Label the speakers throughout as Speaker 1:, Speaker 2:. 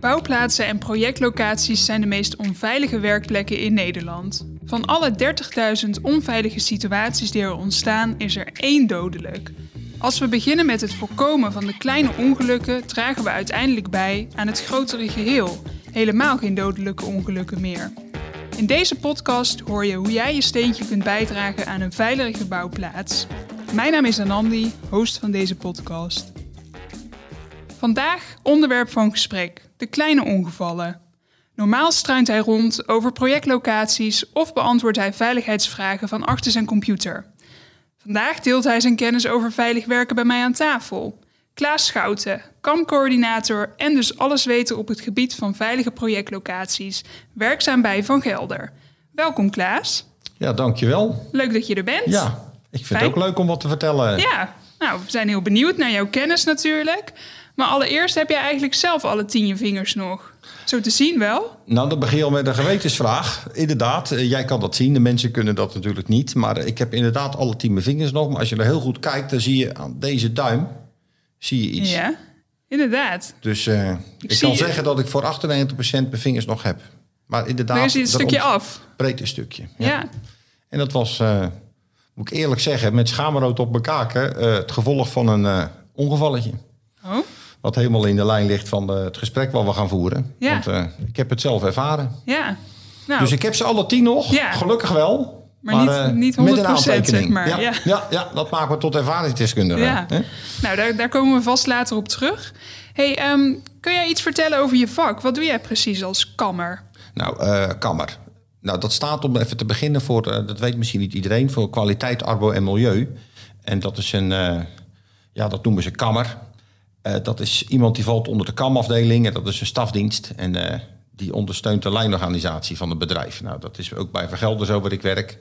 Speaker 1: Bouwplaatsen en projectlocaties zijn de meest onveilige werkplekken in Nederland. Van alle 30.000 onveilige situaties die er ontstaan, is er één dodelijk. Als we beginnen met het voorkomen van de kleine ongelukken, dragen we uiteindelijk bij aan het grotere geheel. Helemaal geen dodelijke ongelukken meer. In deze podcast hoor je hoe jij je steentje kunt bijdragen aan een veilige bouwplaats. Mijn naam is Anandi, host van deze podcast. Vandaag onderwerp van gesprek: de kleine ongevallen. Normaal struint hij rond over projectlocaties of beantwoordt hij veiligheidsvragen van achter zijn computer. Vandaag deelt hij zijn kennis over veilig werken bij mij aan tafel. Klaas Schouten, kampcoördinator en dus alles weten op het gebied van veilige projectlocaties, werkzaam bij Van Gelder. Welkom Klaas.
Speaker 2: Ja, dankjewel.
Speaker 1: Leuk dat je er bent.
Speaker 2: Ja, ik vind het ook leuk om wat te vertellen.
Speaker 1: Ja, nou, we zijn heel benieuwd naar jouw kennis natuurlijk. Maar allereerst heb jij eigenlijk zelf alle tien je vingers nog. Zo te zien wel.
Speaker 2: Nou, dan begin je al met een gewetensvraag. Inderdaad, eh, jij kan dat zien. De mensen kunnen dat natuurlijk niet. Maar ik heb inderdaad alle tien mijn vingers nog. Maar als je er heel goed kijkt, dan zie je aan deze duim zie je iets.
Speaker 1: Ja, inderdaad.
Speaker 2: Dus uh, ik, kan zeggen dat ik voor 98% mijn vingers nog heb. Maar inderdaad...
Speaker 1: Er is een stukje af.
Speaker 2: Breed een stukje.
Speaker 1: Ja. ja.
Speaker 2: En dat was, uh, moet ik eerlijk zeggen, met schaamrood op mijn kaken... Uh, het gevolg van een ongevalletje.
Speaker 1: Oh?
Speaker 2: Wat helemaal in de lijn ligt van de, het gesprek wat we gaan voeren.
Speaker 1: Ja.
Speaker 2: Want uh, ik heb het zelf ervaren.
Speaker 1: Ja. Nou.
Speaker 2: Dus ik heb ze alle tien nog,
Speaker 1: Ja.
Speaker 2: gelukkig wel.
Speaker 1: Maar, niet,
Speaker 2: eh,
Speaker 1: niet 100%
Speaker 2: met een aantekening.
Speaker 1: zeg maar.
Speaker 2: Ja,
Speaker 1: Ja.
Speaker 2: ja. Ja, dat maakt me tot ervaringsdeskundige.
Speaker 1: Ja.
Speaker 2: hè?
Speaker 1: Nou, daar, daar komen we vast later op terug. hey, ehm, kun jij iets vertellen over je vak? Wat doe jij precies als kammer?
Speaker 2: Nou, eh, kammer. Nou, dat staat om even te beginnen voor, eh, dat weet misschien niet iedereen, voor kwaliteit, arbo en milieu. En dat is een, eh, ja, dat noemen ze kammer. Eh, dat is iemand die valt onder de kamafdeling en dat is een stafdienst. En eh, die ondersteunt de lijnorganisatie van het bedrijf. Nou, dat is ook bij Vergelder zo waar ik werk.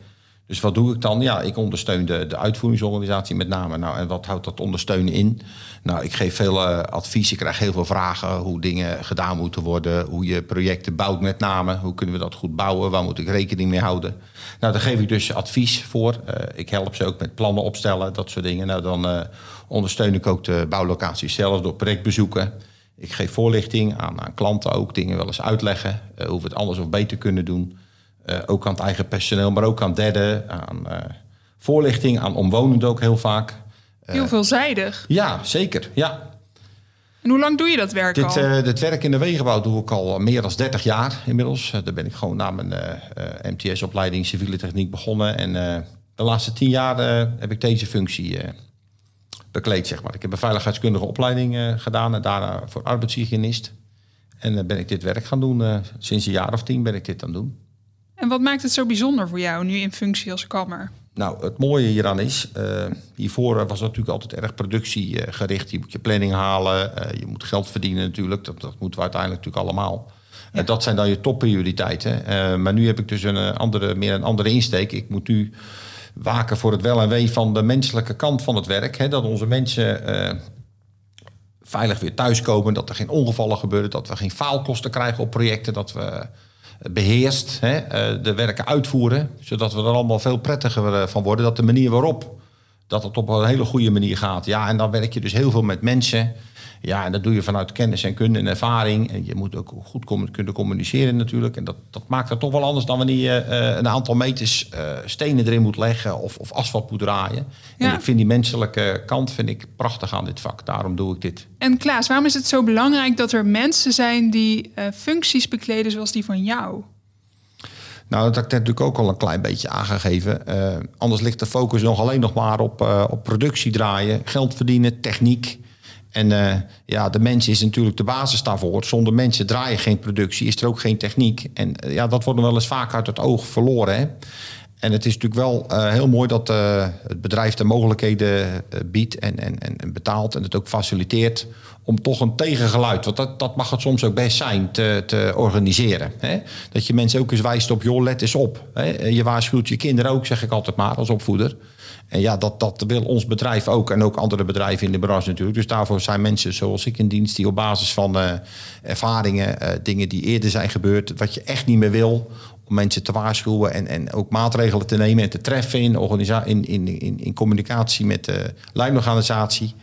Speaker 2: Dus wat doe ik dan? Ja, ik ondersteun de, uitvoeringsorganisatie met name. Nou, en wat houdt dat ondersteunen in? Nou, ik geef veel eh, advies, ik krijg heel veel vragen hoe dingen gedaan moeten worden, hoe je projecten bouwt met name, hoe kunnen we dat goed bouwen, waar moet ik rekening mee houden? Nou, daar geef ik dus advies voor. Eh, ik help ze ook met plannen opstellen, dat soort dingen. Nou, dan eh, ondersteun ik ook de bouwlocatie zelf door projectbezoeken. Ik geef voorlichting aan, aan klanten ook, dingen wel eens uitleggen, hoe we het anders of beter kunnen doen. Eh, ook aan het eigen personeel, maar ook aan derden, aan eh, voorlichting, aan omwonenden ook heel vaak.
Speaker 1: Heel veelzijdig.
Speaker 2: Ja, zeker. Ja.
Speaker 1: En hoe lang doe je dat werk
Speaker 2: Dit,
Speaker 1: al?
Speaker 2: eh, dit werk in de wegenbouw doe ik al meer dan 30 jaar inmiddels. Eh, daar ben ik gewoon na mijn eh, eh, MTS-opleiding civiele techniek begonnen. En eh, de laatste 10 jaar eh, heb ik deze functie eh, bekleed, zeg maar. Ik heb een veiligheidskundige opleiding eh, gedaan en daarna voor arbeidshygiënist. En dan ben ik dit werk gaan doen. eh, sinds een jaar of tien ben ik dit aan het doen.
Speaker 1: En wat maakt het zo bijzonder voor jou nu in functie als kammer?
Speaker 2: Nou, het mooie hieraan is, eh, hiervoor was het natuurlijk altijd erg productiegericht. Je moet je planning halen, eh, je moet geld verdienen natuurlijk. Dat, dat moeten we uiteindelijk natuurlijk allemaal. En dat zijn dan je topprioriteiten. Eh, maar nu heb ik dus een eh, andere, meer een andere insteek. Ik moet nu waken voor het wel en wee van de menselijke kant van het werk. Hè, dat onze mensen eh, veilig weer thuiskomen, dat er geen ongevallen gebeuren, dat we geen faalkosten krijgen op projecten, dat we beheerst hè, eh, de werken uitvoeren, zodat we er allemaal veel prettiger eh, van worden. Dat de manier waarop dat het op een hele goede manier gaat. Ja, en dan werk je dus heel veel met mensen. Ja, en dat doe je vanuit kennis en kunde en ervaring. En je moet ook goed kunnen communiceren natuurlijk. En dat, dat maakt het toch wel anders dan wanneer je eh, een aantal meters eh, stenen erin moet leggen of, of asfalt moet draaien. En ik vind die menselijke kant vind ik prachtig aan dit vak. Daarom doe ik dit.
Speaker 1: En Klaas, waarom is het zo belangrijk dat er mensen zijn die eh, functies bekleden zoals die van jou?
Speaker 2: Nou, dat heb ik natuurlijk ook al een klein beetje aangegeven. Anders ligt de focus nog alleen nog maar op, op productie draaien, geld verdienen, techniek. En eh, ja, de mens is natuurlijk de basis daarvoor. Zonder mensen draai je geen productie, is er ook geen techniek. En eh, ja, dat wordt nog wel eens vaak uit het oog verloren. Hè? En het is natuurlijk wel eh, heel mooi dat het bedrijf de mogelijkheden biedt en, en, en, en betaalt en het ook faciliteert om toch een tegengeluid, want dat, dat mag het soms ook best zijn, te, te organiseren. Hè? Dat je mensen ook eens wijst op, joh, let eens op. Hè? Je waarschuwt je kinderen ook, zeg ik altijd maar, als opvoeder. En ja, dat, dat wil ons bedrijf ook en ook andere bedrijven in de branche natuurlijk. Dus daarvoor zijn mensen zoals ik in dienst die op basis van eh, ervaringen, eh, dingen die eerder zijn gebeurd, wat je echt niet meer wil, om mensen te waarschuwen en, en ook maatregelen te nemen en te treffen in, organisa- in, in, in, in communicatie met de lijnorganisatie.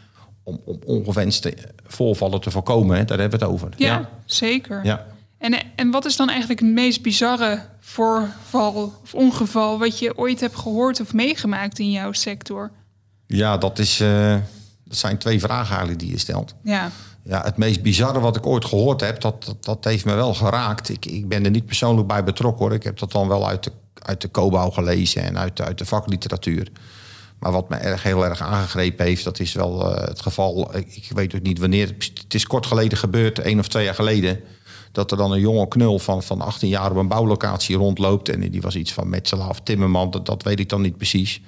Speaker 2: om, om ongewenste voorvallen te voorkomen. Hè? Daar hebben we het over.
Speaker 1: Ja, zeker.
Speaker 2: Ja.
Speaker 1: En, en wat is dan eigenlijk het meest bizarre voorval of ongeval wat je ooit hebt gehoord of meegemaakt in jouw sector?
Speaker 2: Ja, dat, is, eh, dat zijn twee vragen eigenlijk die je stelt.
Speaker 1: Ja.
Speaker 2: Ja, het meest bizarre wat ik ooit gehoord heb, dat, dat, dat heeft me wel geraakt. Ik, ik ben er niet persoonlijk bij betrokken hoor. Ik heb dat dan wel uit de, uit de Cobouw gelezen en uit, uit de vakliteratuur. Maar wat me erg, heel erg aangegrepen heeft, dat is wel eh, het geval. Ik, ik weet ook niet wanneer. Het is kort geleden gebeurd, één of twee jaar geleden. Dat er dan een jonge knul van, van 18 jaar op een bouwlocatie rondloopt. En die was iets van metselaar of timmerman, dat, weet ik dan niet precies.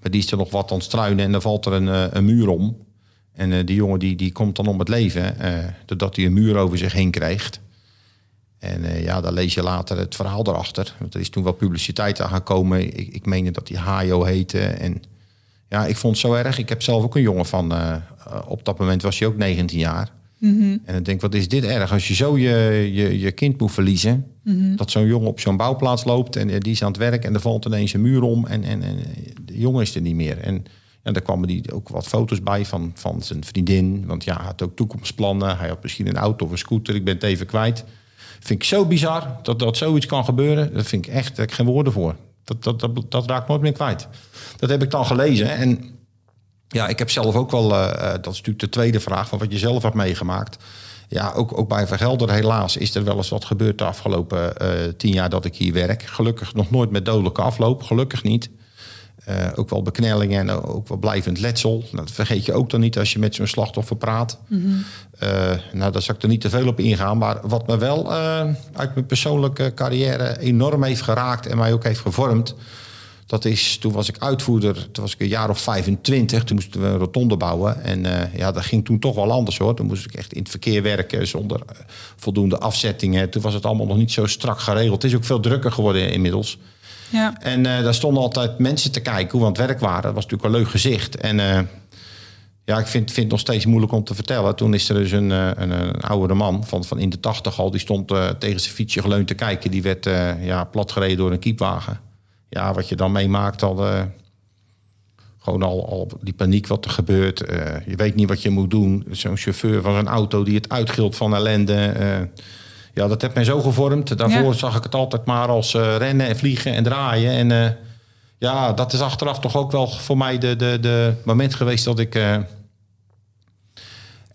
Speaker 2: Maar die is er nog wat aan struinen en dan valt er een, eh, een muur om. En uh, die jongen die, die komt dan om het leven, uh, doordat hij een muur over zich heen krijgt. En ja, dan lees je later het verhaal erachter. Want er is toen wel publiciteit aan gekomen. Ik, ik meende dat hij Hajo heette. En ja, ik vond het zo erg. Ik heb zelf ook een jongen van... op dat moment was hij ook 19 jaar.
Speaker 1: Mm -hmm.
Speaker 2: En dan denk ik, wat is dit erg? Als je zo je, je, je kind moet verliezen...
Speaker 1: Mm -hmm.
Speaker 2: dat zo'n jongen op zo'n bouwplaats loopt... en die is aan het werk en er valt ineens een muur om... en, en, en de jongen is er niet meer. En en daar kwamen die ook wat foto's bij van, van zijn vriendin. Want ja, hij had ook toekomstplannen. Hij had misschien een auto of een scooter. Ik ben het even kwijt. Vind ik zo bizar dat, dat zoiets kan gebeuren. Dat vind ik echt, daar heb ik geen woorden voor. Dat, dat, dat, dat raakt nooit meer kwijt. Dat heb ik dan gelezen. En ja, ik heb zelf ook wel... Uh, dat is natuurlijk de tweede vraag van wat je zelf hebt meegemaakt. Ja, ook, ook bij Vergelder helaas is er wel eens wat gebeurd de afgelopen uh, tien jaar dat ik hier werk. Gelukkig nog nooit met dodelijke afloop. Gelukkig niet. Uh, ook wel beknellingen en ook wel blijvend letsel. Dat vergeet je ook dan niet als je met zo'n slachtoffer praat.
Speaker 1: Mm -hmm.
Speaker 2: uh, nou, daar zal ik er niet te veel op ingaan. Maar wat me wel uh, uit mijn persoonlijke carrière enorm heeft geraakt en mij ook heeft gevormd. Dat is, toen was ik uitvoerder, toen was ik een jaar of 25. Toen moesten we een rotonde bouwen. En ja, dat ging toen toch wel anders hoor. Toen moest ik echt in het verkeer werken zonder voldoende afzettingen. Toen was het allemaal nog niet zo strak geregeld. Het is ook veel drukker geworden inmiddels.
Speaker 1: Ja.
Speaker 2: En uh, daar stonden altijd mensen te kijken hoe we aan het werk waren. Dat was natuurlijk een leuk gezicht. En ja, ik vind, vind het nog steeds moeilijk om te vertellen. Toen is er dus een, een, een oudere man van, van in de tachtig al... die stond tegen zijn fietsje geleund te kijken. Die werd ja, platgereden door een kiepwagen. Ja, wat je dan meemaakt al... gewoon al, al die paniek wat er gebeurt. je weet niet wat je moet doen. Zo'n chauffeur van zo'n auto die het uitgilt van ellende... Ja, dat heeft mij zo gevormd. Daarvoor ja. zag ik het altijd maar als uh, rennen en vliegen en draaien. En ja, dat is achteraf toch ook wel voor mij de, de, de moment geweest dat ik...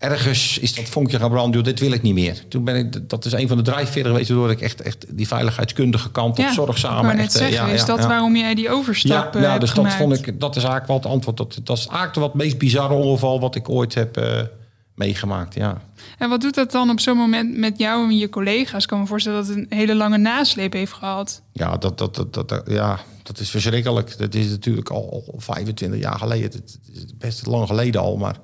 Speaker 2: Ergens is dat vonkje gaan branden, dit wil ik niet meer. Toen ben ik, dat is een van de drijfveren geweest... waardoor ik echt, echt die veiligheidskundige kant
Speaker 1: ja,
Speaker 2: op zorgzaam...
Speaker 1: Echt,
Speaker 2: ja,
Speaker 1: zeggen, is dat
Speaker 2: ja.
Speaker 1: waarom jij die overstap
Speaker 2: ja, ja,
Speaker 1: hebt
Speaker 2: dus
Speaker 1: gemaakt?
Speaker 2: dat vond ik, dat is eigenlijk wel het antwoord. Dat, dat is eigenlijk wat meest bizarre ongeval wat ik ooit heb meegemaakt, ja.
Speaker 1: En wat doet dat dan op zo'n moment met jou en je collega's? Ik kan me voorstellen dat het een hele lange nasleep heeft gehad.
Speaker 2: Ja, dat, dat, dat, dat, ja, dat is verschrikkelijk. Dat is natuurlijk al, al 25 jaar geleden. Het is best lang geleden al, maar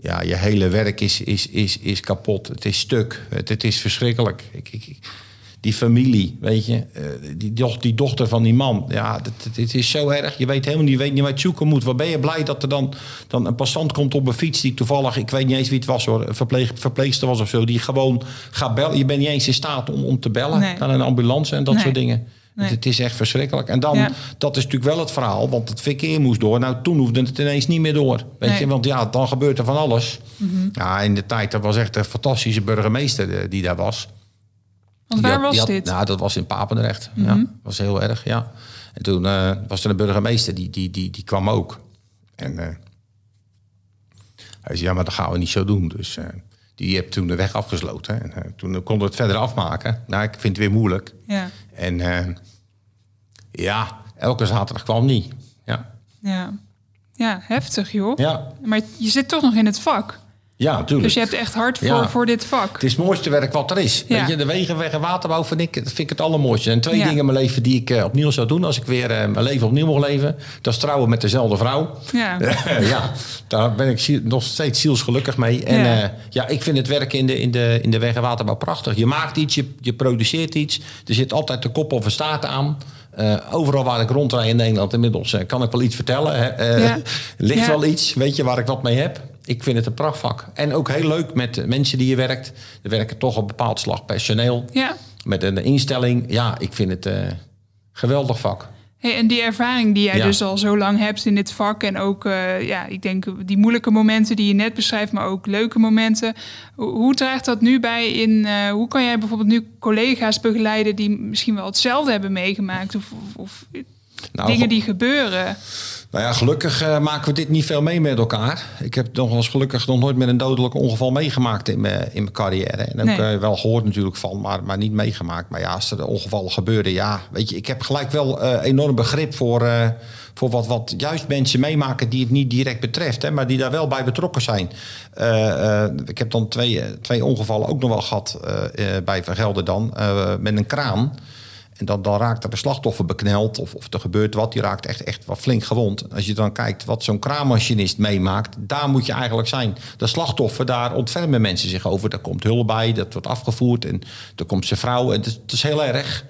Speaker 2: ja, je hele werk is, is, is, is kapot. Het is stuk. Het, het is verschrikkelijk. Ik, ik, die familie, weet je, uh, die, doch, die dochter van die man. Ja, het is zo erg. Je weet helemaal niet, weet niet waar je zoeken moet. Waar ben je blij dat er dan, dan een passant komt op een fiets die toevallig, ik weet niet eens wie het was hoor, een verpleeg, verpleegster was of zo, die gewoon gaat bellen. Je bent niet eens in staat om, om te bellen
Speaker 1: Nee.
Speaker 2: naar een ambulance en dat
Speaker 1: Nee.
Speaker 2: soort dingen.
Speaker 1: Nee.
Speaker 2: Het, is echt verschrikkelijk. En dan,
Speaker 1: Ja.
Speaker 2: dat is natuurlijk wel het verhaal, want het verkeer moest door. Nou, toen hoefde het ineens niet meer door. Weet
Speaker 1: Nee.
Speaker 2: je, want ja, dan gebeurt er van alles. Ja, in de tijd, dat was echt een fantastische burgemeester eh, die daar was.
Speaker 1: Want waar
Speaker 2: had-
Speaker 1: was
Speaker 2: had-
Speaker 1: dit? Mhm.
Speaker 2: Nou, dat was in Papendrecht. Ja, was heel erg, ja. En toen eh, was er een burgemeester, die, die, die, die kwam ook. En eh, hij zei, ja, maar dat gaan we niet zo doen. Dus die heeft toen de weg afgesloten. En toen konden we het verder afmaken. Nou, ik vind het weer moeilijk.
Speaker 1: Ja,
Speaker 2: En ja, elke zaterdag kwam niet. Ja,
Speaker 1: ja. ja, heftig joh.
Speaker 2: ja,
Speaker 1: Maar je zit toch nog in het vak.
Speaker 2: ja natuurlijk.
Speaker 1: Dus je hebt echt hard voor,
Speaker 2: Ja.
Speaker 1: voor dit vak.
Speaker 2: Het is het mooiste werk wat er is.
Speaker 1: Ja.
Speaker 2: Weet je, de wegen, weg en waterbouw vind ik, vind ik het allermooiste. En twee
Speaker 1: Ja.
Speaker 2: dingen in mijn leven die ik eh, opnieuw zou doen... als ik weer eh, mijn leven opnieuw mocht leven. Dat is trouwen met dezelfde vrouw.
Speaker 1: Ja.
Speaker 2: ja, daar ben ik nog steeds zielsgelukkig mee. En
Speaker 1: Ja.
Speaker 2: ja, ik vind het werken in de, in de, in de weg- en waterbouw prachtig. Je maakt iets, je, je produceert iets. Er zit altijd de kop of een staart aan. Eh, overal waar ik rondrijd in Nederland inmiddels eh, kan ik wel iets vertellen. Hè. Eh,
Speaker 1: Ja.
Speaker 2: Ligt
Speaker 1: Ja.
Speaker 2: wel iets, weet je, waar ik wat mee heb. Ik vind het een prachtvak. En ook heel leuk met de mensen die je werkt. Er werken toch op bepaald slag personeel.
Speaker 1: Ja.
Speaker 2: Met een instelling. Ja, ik vind het geweldig vak.
Speaker 1: Hey, en die ervaring die jij
Speaker 2: Ja.
Speaker 1: dus al zo lang hebt in dit vak en ook, eh, ja, ik denk die moeilijke momenten die je net beschrijft, maar ook leuke momenten. Hoe, draagt dat nu bij in, eh, hoe kan jij bijvoorbeeld nu collega's begeleiden die misschien wel hetzelfde hebben meegemaakt of, of, of
Speaker 2: Nou,
Speaker 1: dingen die gebeuren?
Speaker 2: Nou ja, gelukkig eh, maken we dit niet veel mee met elkaar. Ik heb nog eens gelukkig nog nooit met een dodelijk ongeval meegemaakt in mijn, in mijn carrière. En ook
Speaker 1: Nee.
Speaker 2: eh, wel gehoord natuurlijk van, maar, maar niet meegemaakt. Maar ja, als er ongevallen gebeuren, ja, weet je, ik heb gelijk wel eh, enorm begrip voor, voor wat, wat juist mensen meemaken die het niet direct betreft, hè, maar die daar wel bij betrokken zijn. Ik heb dan twee, twee ongevallen ook nog wel gehad eh, eh, bij Van Gelder dan, met een kraan. En dan, dan raakt er een slachtoffer bekneld of, of er gebeurt wat. Die raakt echt, echt wat flink gewond. Als je dan kijkt wat zo'n kraammachinist meemaakt, daar moet je eigenlijk zijn. De slachtoffer, daar ontfermen mensen zich over. Daar komt hulp bij, dat wordt afgevoerd en er komt zijn vrouw. En het, is- het is heel erg.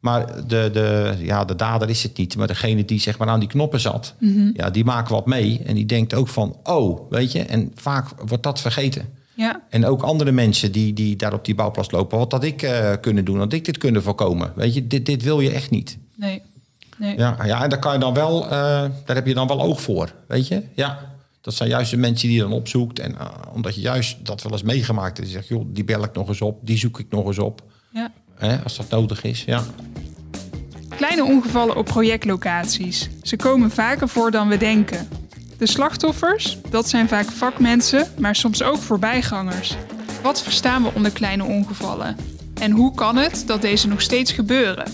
Speaker 2: Maar de, de, ja, de dader is het niet. Maar degene die zeg maar aan die knoppen zat, ja, die maakt wat mee. En die denkt ook van, oh, weet je. En vaak wordt dat vergeten.
Speaker 1: Ja,
Speaker 2: En ook andere mensen die, die daar op die bouwplaats lopen. Wat had ik eh, kunnen doen? Had ik dit kunnen voorkomen? Weet je, dit, dit wil je echt niet.
Speaker 1: nee. nee.
Speaker 2: Ja, ja en daar kan je dan wel, eh, daar heb je dan wel oog voor. Weet je? Ja. Dat zijn juist de mensen die je dan opzoekt. En eh, omdat je juist dat wel eens meegemaakt hebt. Je zegt, joh, die bel ik nog eens op. Die zoek ik nog eens op.
Speaker 1: Ja.
Speaker 2: Hè, als dat nodig is. Ja.
Speaker 1: Kleine ongevallen op projectlocaties. Ze komen vaker voor dan we denken. De slachtoffers, dat zijn vaak vakmensen, maar soms ook voorbijgangers. Wat verstaan we onder kleine ongevallen? En hoe kan het dat deze nog steeds gebeuren?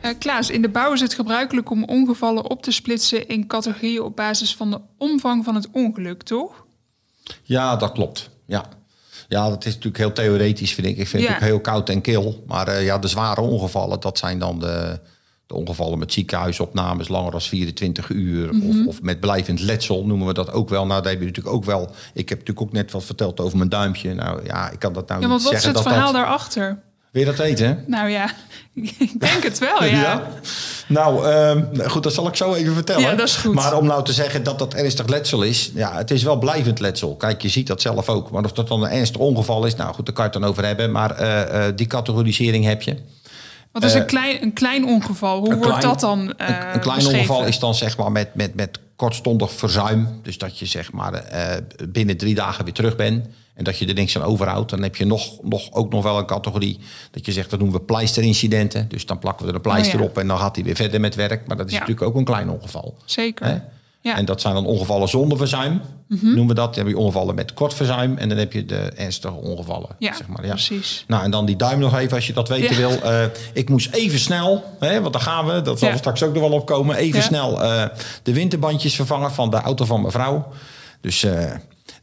Speaker 1: Eh, Klaas, in de bouw is het gebruikelijk om ongevallen op te splitsen in categorieën op basis van de omvang van het ongeluk, toch?
Speaker 2: Ja, dat klopt. Ja. ja, dat is natuurlijk heel theoretisch, vind ik. Ik vind
Speaker 1: Ja.
Speaker 2: het ook heel koud en kil. Maar eh, ja, de zware ongevallen, dat zijn dan de, de ongevallen met ziekenhuisopnames langer dan 24 uur.
Speaker 1: Mhm.
Speaker 2: of, of met blijvend letsel noemen we dat ook wel. Nou, dat heb je natuurlijk ook wel. Ik heb natuurlijk ook net wat verteld over mijn duimpje. Nou ja, ik kan dat nou
Speaker 1: Ja,
Speaker 2: niet
Speaker 1: want wat is
Speaker 2: zeggen.
Speaker 1: het verhaal
Speaker 2: dat...
Speaker 1: daarachter?
Speaker 2: Wil je dat weten?
Speaker 1: Nou ja, ik denk het wel, ja.
Speaker 2: Nou, ehm, goed, dat zal ik zo even vertellen.
Speaker 1: Ja, dat is goed.
Speaker 2: Maar om nou te zeggen dat dat ernstig letsel is, ja, het is wel blijvend letsel. Kijk, je ziet dat zelf ook. Maar of dat dan een ernstig ongeval is, nou goed, daar kan je het dan over hebben. Maar eh, eh, die categorisering heb je.
Speaker 1: Wat is
Speaker 2: Eh,
Speaker 1: een, klein, een klein ongeval? Hoe wordt
Speaker 2: klein-
Speaker 1: dat dan eh
Speaker 2: een, een klein
Speaker 1: beschreven?
Speaker 2: ongeval is dan zeg maar met, met, met kortstondig verzuim. Dus dat je zeg maar eh, binnen drie dagen weer terug bent. En dat je er niks aan overhoudt. Dan heb je nog, nog, ook nog wel een categorie dat je zegt, dat noemen we pleisterincidenten. Dus dan plakken we er een pleister
Speaker 1: Oh ja.
Speaker 2: op en dan gaat hij weer verder met werk. Maar dat is
Speaker 1: Ja.
Speaker 2: natuurlijk ook een klein ongeval.
Speaker 1: Zeker.
Speaker 2: Hè?
Speaker 1: Ja. Mhm.
Speaker 2: En dat zijn dan ongevallen zonder verzuim, noemen we dat. Dan heb je ongevallen met kort verzuim en dan heb je de ernstige ongevallen.
Speaker 1: Ja,
Speaker 2: zeg maar, ja.
Speaker 1: precies.
Speaker 2: Nou, en dan die duim nog even als je dat weten
Speaker 1: Ja.
Speaker 2: wil. Eh, ik moest even snel, hè, want daar gaan we, dat zal
Speaker 1: Ja.
Speaker 2: er straks ook nog wel opkomen. Even snel eh, de winterbandjes vervangen van de auto van mijn vrouw. Dus eh,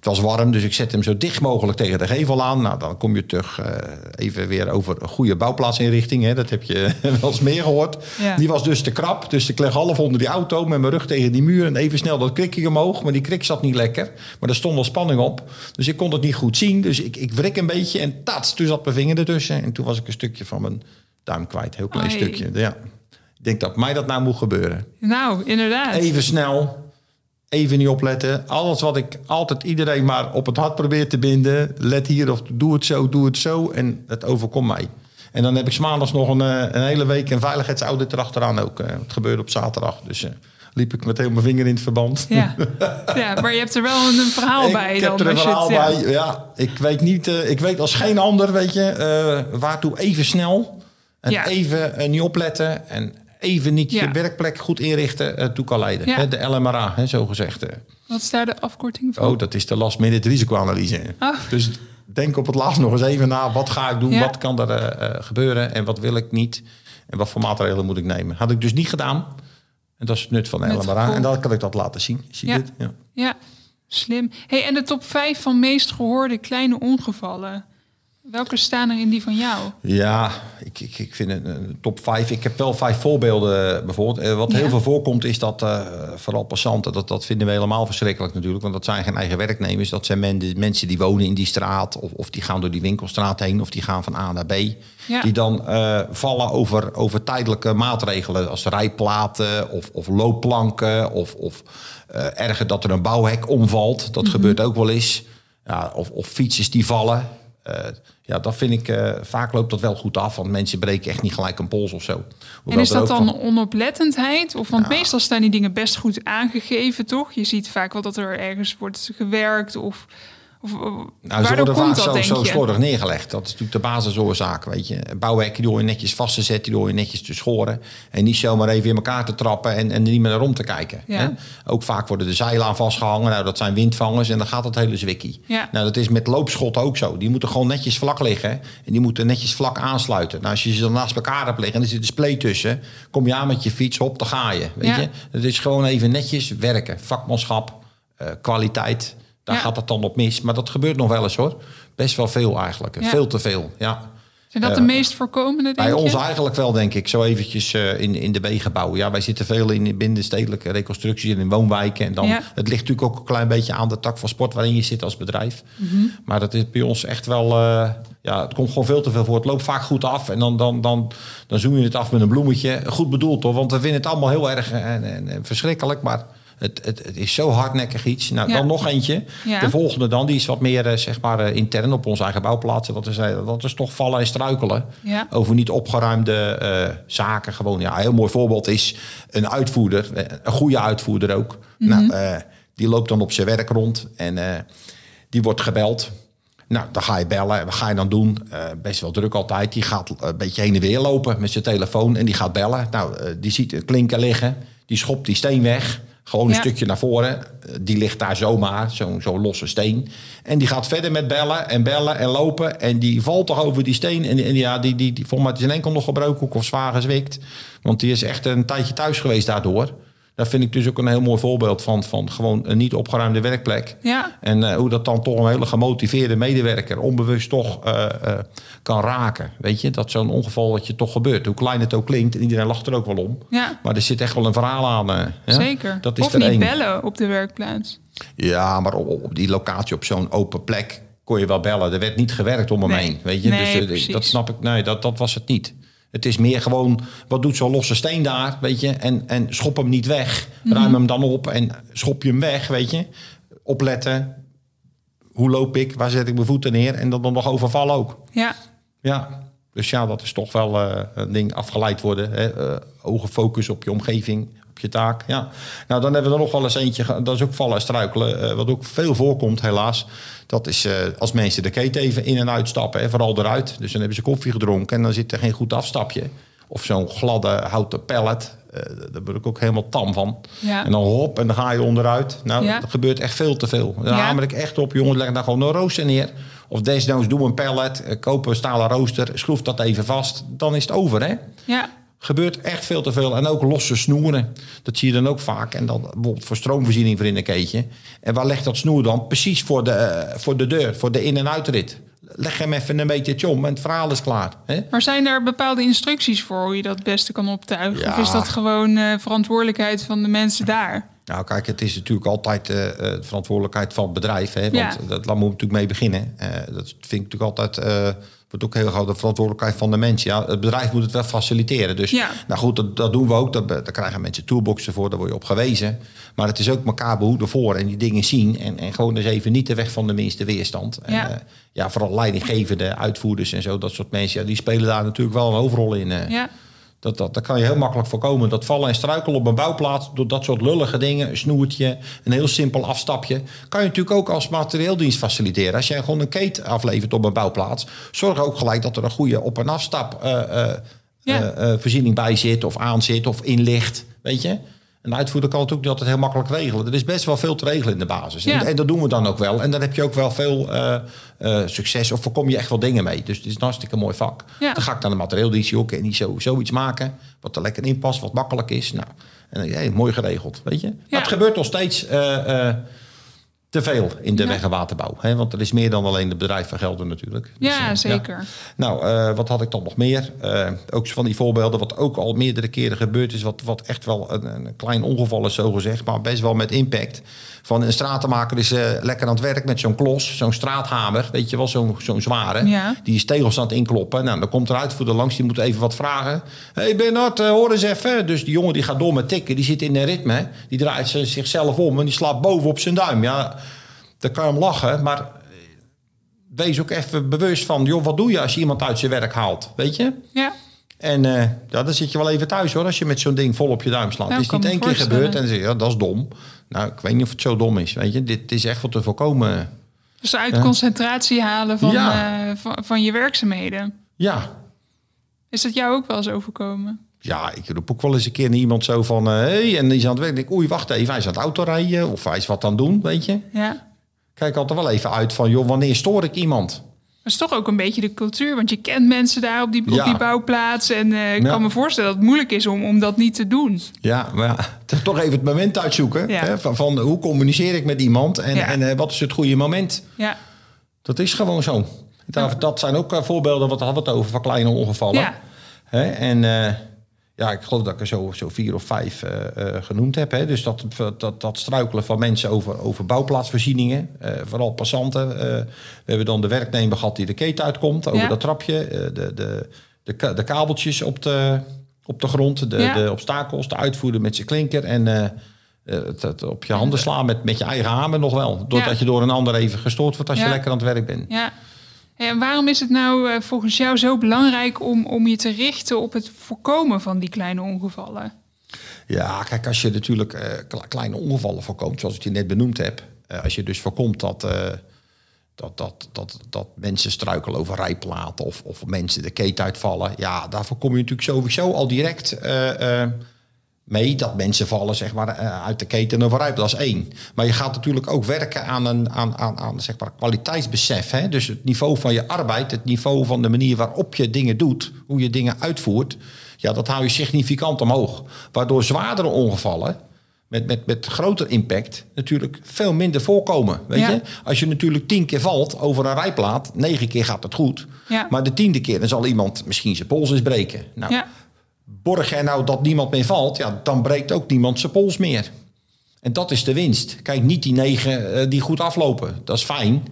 Speaker 2: was warm, dus ik zet hem zo dicht mogelijk tegen de gevel aan. Nou, dan kom je terug eh, even weer over een goede bouwplaatsinrichting. Hè. Dat heb je wel eens meer gehoord.
Speaker 1: Ja.
Speaker 2: Die was dus te krap, dus ik leg half onder die auto met mijn rug tegen die muur. En even snel dat krikje omhoog, maar die krik zat niet lekker. Maar er stond al spanning op, dus ik kon het niet goed zien. Dus ik, ik wrik een beetje en tats, toen zat mijn vinger ertussen. En toen was ik een stukje van mijn duim kwijt, heel klein
Speaker 1: Ai.
Speaker 2: stukje. Ja. Ik denk dat mij dat nou moet gebeuren.
Speaker 1: Nou, inderdaad.
Speaker 2: Even snel, even niet opletten. Alles wat ik altijd iedereen maar op het hart probeer te binden. Let hier of doe het zo, doe het zo. En het overkomt mij. En dan heb ik 's maandags nog een, eh, een hele week een veiligheidsaudit erachteraan ook. eh. Het gebeurde op zaterdag. Dus eh, liep ik met heel mijn vinger in het verband.
Speaker 1: Ja. ja, maar je hebt er wel een, verhaal bij
Speaker 2: ik
Speaker 1: dan.
Speaker 2: heb er een
Speaker 1: het-
Speaker 2: verhaal
Speaker 1: ja.
Speaker 2: bij. Ja, ik weet niet. ik weet als geen ander, weet je, eh, waartoe even snel en
Speaker 1: Ja.
Speaker 2: even niet opletten en even niet
Speaker 1: Ja.
Speaker 2: je werkplek goed inrichten eh, toe kan leiden.
Speaker 1: Ja.
Speaker 2: De LMRA, hè, zo gezegd. eh.
Speaker 1: Wat is daar de afkorting van?
Speaker 2: Oh, dat is de last minute risicoanalyse.
Speaker 1: Oh.
Speaker 2: Dus denk op het laatst nog eens even na. Wat ga ik doen?
Speaker 1: Ja.
Speaker 2: Wat kan er eh, gebeuren? En wat wil ik niet? En wat voor maatregelen moet ik nemen? Had ik dus niet gedaan. En dat is het nut van de
Speaker 1: Met
Speaker 2: LMRA.
Speaker 1: gevolg.
Speaker 2: En dan kan ik dat laten zien. Zie je
Speaker 1: Ja.
Speaker 2: dit? Ja.
Speaker 1: Ja, slim. Hey, en de top 5 van meest gehoorde kleine ongevallen. Welke staan er in die van jou?
Speaker 2: Ja, ik, ik, ik vind een, een top 5. Ik heb wel vijf voorbeelden bijvoorbeeld. Eh, Wat
Speaker 1: Ja.
Speaker 2: heel veel voorkomt is dat eh, vooral passanten, dat, dat vinden we helemaal verschrikkelijk natuurlijk. Want dat zijn geen eigen werknemers. Dat zijn men, mensen die wonen in die straat. Of, of die gaan door die winkelstraat heen. Of die gaan van A naar B.
Speaker 1: Ja.
Speaker 2: Die dan eh, vallen over, over tijdelijke maatregelen. Als rijplaten of, of loopplanken. Of, of eh, erger dat er een bouwhek omvalt. Dat
Speaker 1: Mhm.
Speaker 2: gebeurt ook wel eens. Ja, of, of fietsers die vallen. Eh, ja, dat vind ik, eh, vaak loopt dat wel goed af, want mensen breken echt niet gelijk een pols of zo.
Speaker 1: En is dat dan
Speaker 2: van-
Speaker 1: onoplettendheid? Of want meestal staan die dingen best goed aangegeven, toch? Je ziet vaak wel dat er ergens wordt gewerkt of... of-
Speaker 2: Nou, ze worden
Speaker 1: komt dat,
Speaker 2: zo, zo slordig neergelegd. Dat is natuurlijk de basisoorzaak, weet je. Bouwhekken die hoor je netjes vast te zetten, die hoor je netjes te schoren. En niet zomaar even in elkaar te trappen en, en niet meer naar om te kijken.
Speaker 1: Ja.
Speaker 2: Hè? Ook vaak worden de zeilen aan vastgehangen. Nou, dat zijn windvangers en dan gaat het hele zwikkie.
Speaker 1: Ja.
Speaker 2: Nou, dat is met loopschotten ook zo. Die moeten gewoon netjes vlak liggen en die moeten netjes vlak aansluiten. Nou, als je ze dan naast elkaar hebt liggen en er zit een spleet tussen, kom je aan met je fiets op, dan ga je. Weet
Speaker 1: Ja.
Speaker 2: je? Het is gewoon even netjes werken. Vakmanschap, eh, kwaliteit. Daar
Speaker 1: Ja.
Speaker 2: gaat het dan op mis. Maar dat gebeurt nog wel eens hoor. Best wel veel eigenlijk.
Speaker 1: Ja.
Speaker 2: Veel te veel. Ja.
Speaker 1: Zijn dat de meest voorkomende,
Speaker 2: Bij
Speaker 1: je?
Speaker 2: ons eigenlijk wel, denk ik. Zo eventjes eh, in, in de wegenbouw. Ja, wij zitten veel in binnenstedelijke reconstructies en in woonwijken. En dan,
Speaker 1: Ja.
Speaker 2: het ligt natuurlijk ook een klein beetje aan de tak van sport waarin je zit als bedrijf.
Speaker 1: Mhm.
Speaker 2: Maar dat is bij ons echt wel... eh, ja, het komt gewoon veel te veel voor. Het loopt vaak goed af. En dan, dan, dan, dan zoem je het af met een bloemetje. Goed bedoeld hoor, want we vinden het allemaal heel erg en, en, en verschrikkelijk. Maar het, het, het is zo hardnekkig iets. Nou,
Speaker 1: Ja.
Speaker 2: dan nog eentje.
Speaker 1: Ja.
Speaker 2: De volgende dan, die is wat meer eh, zeg maar, eh, intern op onze eigen bouwplaatsen. Dat is, eh, dat is toch vallen en struikelen.
Speaker 1: Ja.
Speaker 2: Over niet opgeruimde eh, zaken. Gewoon, ja, een heel mooi voorbeeld is een uitvoerder. eh, Een goede uitvoerder ook.
Speaker 1: Mhm.
Speaker 2: Nou, eh, die loopt dan op zijn werk rond. En eh, die wordt gebeld. Nou, dan ga je bellen. Wat ga je dan doen? Eh, best wel druk altijd. Die gaat een beetje heen en weer lopen met zijn telefoon. En die gaat bellen. Nou, eh, die ziet het klinker liggen. Die schopt die steen weg. Gewoon een
Speaker 1: Ja.
Speaker 2: stukje naar voren. Die ligt daar zomaar, zo'n zo'n losse steen. En die gaat verder met bellen en bellen en lopen. En die valt toch over die steen. En, en ja, die, die, die, volgens mij is zijn enkel nog gebroken of zwaar gezwikt. Want die is echt een tijdje thuis geweest daardoor. Dat vind ik dus ook een heel mooi voorbeeld van, van gewoon een niet opgeruimde werkplek.
Speaker 1: Ja.
Speaker 2: En eh, hoe dat dan toch een hele gemotiveerde medewerker onbewust toch eh, eh, kan raken. Weet je, dat zo'n ongeval dat je toch gebeurt. Hoe klein het ook klinkt, en iedereen lacht er ook wel om.
Speaker 1: Ja.
Speaker 2: Maar er zit echt wel een verhaal aan. ja?
Speaker 1: Zeker.
Speaker 2: Dat is
Speaker 1: of niet
Speaker 2: één.
Speaker 1: bellen op de werkplaats.
Speaker 2: Ja, maar op, op die locatie, op zo'n open plek, kon je wel bellen. Er werd niet gewerkt om hem
Speaker 1: Nee.
Speaker 2: heen. Weet je?
Speaker 1: Nee,
Speaker 2: dus dat snap ik. Nee, dat, dat was het niet. Het is meer gewoon, wat doet zo'n losse steen daar, weet je? En, en schop hem niet weg.
Speaker 1: Mhm.
Speaker 2: Ruim hem dan op en schop je hem weg, weet je? Opletten. Hoe loop ik? Waar zet ik mijn voeten neer? En dan, dan nog overvallen ook.
Speaker 1: Ja.
Speaker 2: Ja, dus ja, dat is toch wel eh, een ding afgeleid worden. Hè? Eh, ogen focus op je omgeving, op je taak. Ja. Nou, dan hebben we er nog wel eens eentje. Dat is ook vallen en struikelen. eh, wat ook veel voorkomt, helaas. Dat is eh, als mensen de keten even in en uitstappen. Hè, vooral eruit. Dus dan hebben ze koffie gedronken en dan zit er geen goed afstapje. Of zo'n gladde houten pallet. eh, daar word ik ook helemaal tam van.
Speaker 1: Ja.
Speaker 2: En dan hop en dan ga je onderuit. Nou,
Speaker 1: Ja.
Speaker 2: dat gebeurt echt veel te veel. Daar
Speaker 1: Ja.
Speaker 2: hamer ik echt op. Jongens, leg daar gewoon een rooster neer. Of desnoods doe een pallet. Koop een stalen rooster. Schroef dat even vast. Dan is het over, hè?
Speaker 1: Ja.
Speaker 2: Gebeurt echt veel te veel. En ook losse snoeren. Dat zie je dan ook vaak. En dan bijvoorbeeld voor stroomvoorziening voor in een keetje. En waar legt dat snoer dan? Precies voor de, eh, voor de deur. Voor de in- en uitrit. Leg hem even een beetje om en het verhaal is klaar. Hè?
Speaker 1: Maar zijn er bepaalde instructies voor hoe je dat het beste kan optuigen?
Speaker 2: Ja.
Speaker 1: Of is dat gewoon eh, verantwoordelijkheid van de mensen daar?
Speaker 2: Nou, kijk, het is natuurlijk altijd eh, de verantwoordelijkheid van het bedrijf. Hè? Want
Speaker 1: Ja.
Speaker 2: dat, daar moeten we natuurlijk mee beginnen. Dat vind ik natuurlijk altijd. Wordt ook heel gauw de verantwoordelijkheid van de mensen. Ja, het bedrijf moet het wel faciliteren. Dus
Speaker 1: Ja.
Speaker 2: nou goed, dat, dat doen we ook. Daar, daar krijgen mensen toolboxen voor, daar word je op gewezen. Maar het is ook elkaar behoeden voor en die dingen zien. En, en gewoon eens even niet de weg van de minste weerstand. En,
Speaker 1: Ja.
Speaker 2: eh, ja, vooral leidinggevende, uitvoerders en zo, dat soort mensen. Ja, die spelen daar natuurlijk wel een hoofdrol in. eh.
Speaker 1: Ja.
Speaker 2: Dat, dat, dat kan je heel makkelijk voorkomen. Dat vallen en struikelen op een bouwplaats door dat soort lullige dingen, een snoertje, een heel simpel afstapje, kan je natuurlijk ook als materieeldienst faciliteren. Als jij gewoon een keten aflevert op een bouwplaats, zorg ook gelijk dat er een goede op- en afstap
Speaker 1: Ja.
Speaker 2: eh, voorziening bij zit of aan zit of in ligt. Weet je? Een uitvoerder kan ook niet altijd heel makkelijk regelen. Er is best wel veel te regelen in de basis.
Speaker 1: Ja.
Speaker 2: En, en dat doen we dan ook wel. En dan heb je ook wel veel eh, eh, succes of voorkom je echt wel dingen mee. Dus het is een hartstikke mooi vak.
Speaker 1: Ja.
Speaker 2: Dan ga ik naar de materieeldienst ook en die zo, zoiets maken. Wat er lekker in past, wat makkelijk is. Nou, en dan, ja, mooi geregeld, weet je. Maar het gebeurt nog steeds eh, eh, te veel in de
Speaker 1: Ja.
Speaker 2: weg- en waterbouw. Hè? Want er is meer dan alleen het bedrijf van Gelder natuurlijk. Dus,
Speaker 1: Ja,
Speaker 2: eh,
Speaker 1: zeker.
Speaker 2: nou, eh, wat had ik dan nog meer? Eh, ook van die voorbeelden, wat ook al meerdere keren gebeurd is, wat, wat echt wel een, een klein ongeval is, zo gezegd, maar best wel met impact. Van een stratenmaker is lekker aan het werk met zo'n klos, zo'n straathamer, weet je wel, zo'n zo'n zware.
Speaker 1: Ja.
Speaker 2: Die is tegels aan het inkloppen. Nou, dan komt er uitvoerder langs, die moet even wat vragen. Hé hey Bernard, hoor eens even. Dus die jongen die gaat door met tikken, die zit in een ritme. Die draait zichzelf om en die slaat boven op zijn duim. Ja, dan kan je hem lachen, maar wees ook even bewust van, joh, wat doe je als je iemand uit zijn werk haalt? Weet je?
Speaker 1: Ja.
Speaker 2: En eh, ja, dan zit je wel even thuis hoor, als je met zo'n ding vol op je duim slaat. Het is niet één keer gebeurd en dan zeg je, ja, dat is dom. Nou, ik weet niet of het zo dom is. Weet je, dit is echt wat te voorkomen.
Speaker 1: Dus uit concentratie halen van,
Speaker 2: Ja.
Speaker 1: eh, van, van je werkzaamheden.
Speaker 2: Ja,
Speaker 1: Is dat jou ook wel eens overkomen?
Speaker 2: ja, ik roep ook wel eens een keer naar iemand zo van, hé, hey, en die is aan het werk. denk oei, wacht even, hij is aan het autorijden of hij is wat aan het doen, weet je.
Speaker 1: Ja.
Speaker 2: Kijk altijd wel even uit van, joh, wanneer stoor ik iemand?
Speaker 1: Dat is toch ook een beetje de cultuur, want je kent mensen daar op die, op die bouwplaats. En eh, ik
Speaker 2: Ja.
Speaker 1: kan me voorstellen dat het moeilijk is om, om dat niet te doen.
Speaker 2: Ja, maar ja, toch even het moment uitzoeken. Hè, van, van hoe communiceer ik met iemand en, en eh, wat is het goede moment?
Speaker 1: Ja.
Speaker 2: Dat is gewoon zo. Dat, dat zijn ook eh, voorbeelden, wat hadden we het over, van kleine ongevallen.
Speaker 1: Ja.
Speaker 2: Hè, en ja, ik geloof dat ik er zo, zo vier of vijf eh, eh, genoemd heb. Hè. Dus dat, dat, dat struikelen van mensen over, over bouwplaatsvoorzieningen, eh, vooral passanten. We hebben dan de werknemer gehad die de keten uitkomt over
Speaker 1: Ja.
Speaker 2: dat trapje. de, de, de, de kabeltjes op de, op de grond, de,
Speaker 1: Ja.
Speaker 2: de obstakels, de uitvoerder met zijn klinker. En het, het op je handen slaan met, met je eigen hamer nog wel. Doordat
Speaker 1: Ja.
Speaker 2: je door een ander even gestoord wordt als je lekker aan het werk bent.
Speaker 1: ja. En waarom is het nou eh, volgens jou zo belangrijk om, om je te richten op het voorkomen van die kleine ongevallen?
Speaker 2: Ja, kijk, als je natuurlijk eh, kle- kleine ongevallen voorkomt, zoals ik je net benoemd heb. eh, als je dus voorkomt dat, eh, dat, dat, dat, dat mensen struikelen over rijplaten of, of mensen de keten uitvallen. Ja, daar voorkom je natuurlijk sowieso al direct eh, eh, mee dat mensen vallen zeg maar, eh, uit de keten over rijplaat. Dat is één. Maar je gaat natuurlijk ook werken aan een aan, aan, aan, zeg maar, kwaliteitsbesef. Hè? Dus het niveau van je arbeid, het niveau van de manier waarop je dingen doet, hoe je dingen uitvoert. Ja, dat hou je significant omhoog. Waardoor zwaardere ongevallen met, met, met groter impact natuurlijk veel minder voorkomen. Weet
Speaker 1: Ja.
Speaker 2: je? Als je natuurlijk tien keer valt over een rijplaat, negen keer gaat het goed.
Speaker 1: Ja.
Speaker 2: Maar de tiende keer dan zal iemand misschien zijn pols eens breken. Nou,
Speaker 1: Ja.
Speaker 2: Borg jij nou dat niemand meer valt, ja, dan breekt ook niemand zijn pols meer. En dat is de winst. Kijk, niet die negen eh, die goed aflopen. Dat is fijn.